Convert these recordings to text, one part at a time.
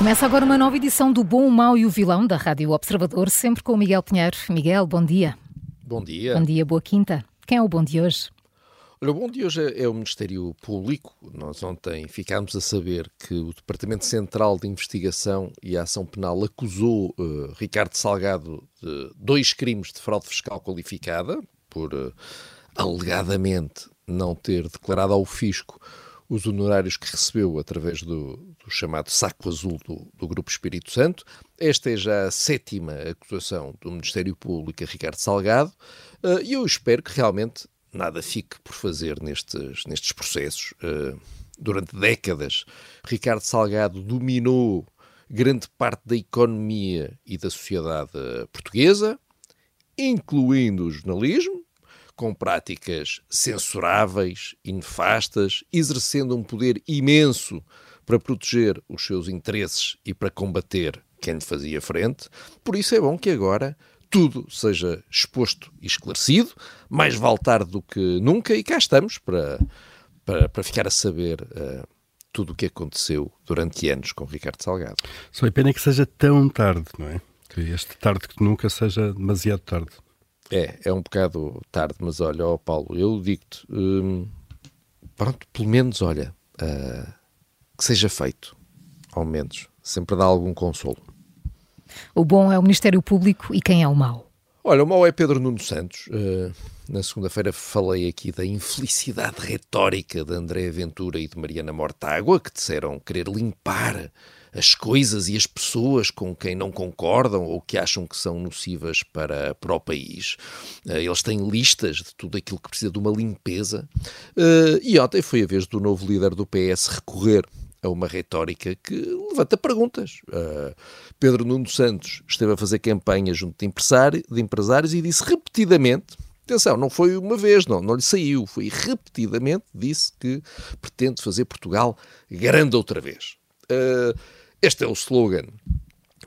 Começa agora uma nova edição do Bom, o Mau e o Vilão da Rádio Observador, sempre com o Miguel Pinheiro. Miguel, bom dia. Bom dia. Bom dia, boa quinta. Quem é o bom de hoje? Olha, o bom de hoje é, é o Ministério Público. Nós ontem ficámos a saber que o Departamento Central de Investigação e Ação Penal acusou uh, Ricardo Salgado de dois crimes de fraude fiscal qualificada, por uh, alegadamente não ter declarado ao fisco os honorários que recebeu através do, do chamado saco azul do, do, Grupo Espírito Santo. Esta é já a sétima acusação do Ministério Público a Ricardo Salgado uh, e eu espero que realmente nada fique por fazer nestes, nestes processos. Uh, durante décadas, Ricardo Salgado dominou grande parte da economia e da sociedade portuguesa, incluindo o jornalismo, com práticas censuráveis e nefastas, exercendo um poder imenso para proteger os seus interesses e para combater quem lhe fazia frente. Por isso é bom que agora tudo seja exposto e esclarecido, mais vale tarde do que nunca, e cá estamos para, para, para ficar a saber uh, tudo o que aconteceu durante anos com Ricardo Salgado. Só é pena que seja tão tarde, não é? Que este tarde que nunca seja demasiado tarde. É, é um bocado tarde, mas olha, ó Paulo, eu digo-te, hum, pronto, pelo menos, olha, uh, que seja feito, ao menos, sempre dá algum consolo. O bom é o Ministério Público e quem é o mau? Olha, o mau é Pedro Nuno Santos. Uh, na segunda-feira falei aqui da infelicidade retórica de André Ventura e de Mariana Mortágua, que disseram querer limpar as coisas e as pessoas com quem não concordam ou que acham que são nocivas para, para o país. Eh, eles têm listas de tudo aquilo que precisa de uma limpeza. Eh, e ontem foi a vez do novo líder do PS recorrer a uma retórica que levanta perguntas. Uh, Pedro Nuno Santos esteve a fazer campanha junto de, empresário, de empresários e disse repetidamente Atenção, não foi uma vez, não, não lhe saiu, foi repetidamente, disse que pretende fazer Portugal grande outra vez. Uh, este é o slogan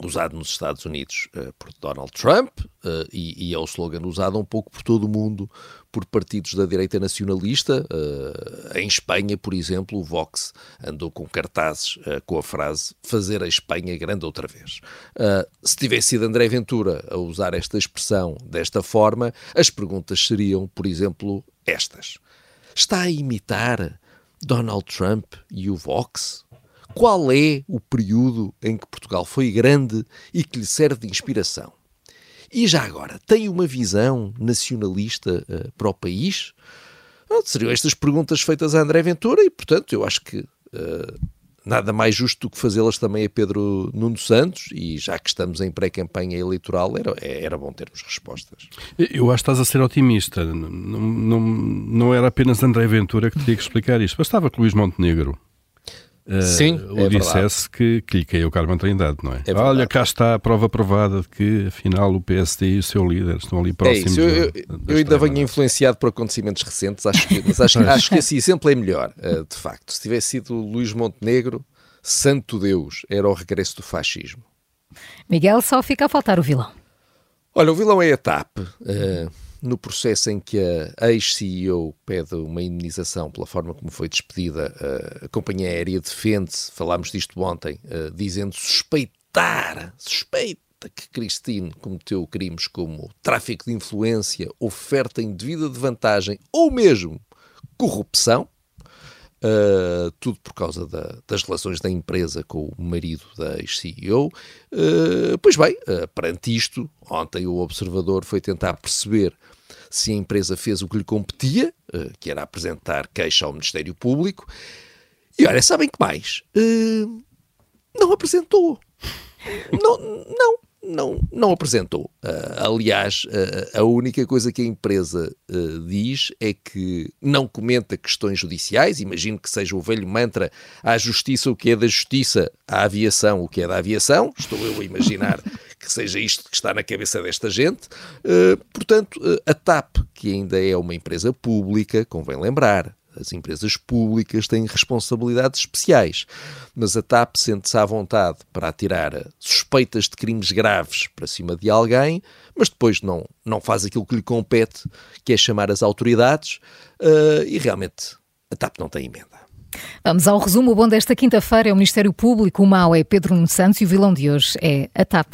usado nos Estados Unidos uh, por Donald Trump uh, e, e, é o slogan usado um pouco por todo o mundo por partidos da direita nacionalista. Uh, em Espanha, por exemplo, o Vox andou com cartazes com a frase fazer a Espanha grande outra vez. se tivesse sido André Ventura a usar esta expressão desta forma, as perguntas seriam, por exemplo, estas. Está a imitar Donald Trump e o Vox? Qual é o período em que Portugal foi grande e que lhe serve de inspiração? E já agora, tem uma visão nacionalista uh, para o país? Ah, seriam estas perguntas feitas a André Ventura e, portanto, eu acho que uh, nada mais justo do que fazê-las também a Pedro Nuno Santos e já que estamos em pré-campanha eleitoral, era, era bom termos respostas. Eu acho que estás a ser otimista. Não, não, não era apenas André Ventura que teria que explicar isto. Bastava que Luís Montenegro uh, Sim, o é dissesse que, que lhe caiu Carmen Trindade, não é? é Olha, cá está a prova provada de que afinal o PSD e o seu líder estão ali próximos. É isso, eu, eu, eu ainda venho influenciado por acontecimentos recentes, acho que, mas acho, acho que esse exemplo é melhor, uh, de facto. Se tivesse sido Luís Montenegro, santo Deus, era o regresso do fascismo. Miguel, só fica a faltar o vilão. Olha, o vilão é a TAP. Uh, no processo em que a ex-CEO pede uma indenização pela forma como foi despedida, a companhia aérea defende-se, falámos disto ontem, dizendo suspeitar, suspeita que Cristine cometeu crimes como tráfico de influência, oferta indevida de vantagem ou mesmo corrupção, Uh, tudo por causa da, das relações da empresa com o marido da ex-CEO. Uh, pois bem, uh, perante isto, ontem o observador foi tentar perceber se a empresa fez o que lhe competia, que era apresentar queixa ao Ministério Público. E olha, sabem que mais? Não apresentou. não, não, não, não apresentou. Uh, aliás, uh, a única coisa que a empresa uh, diz é que não comenta questões judiciais. Imagino que seja o velho mantra: à justiça o que é da justiça, à aviação o que é da aviação. Estou eu a imaginar que seja isto que está na cabeça desta gente. portanto, a TAP, que ainda é uma empresa pública, convém lembrar, as empresas públicas têm responsabilidades especiais, mas a TAP sente-se à vontade para atirar suspeitas de crimes graves para cima de alguém, mas depois não, não faz aquilo que lhe compete, que é chamar as autoridades, uh, e realmente a TAP não tem emenda. Vamos ao resumo. O bom desta quinta-feira é o Ministério Público, o mau é Pedro Nuno Santos e o vilão de hoje é a TAP.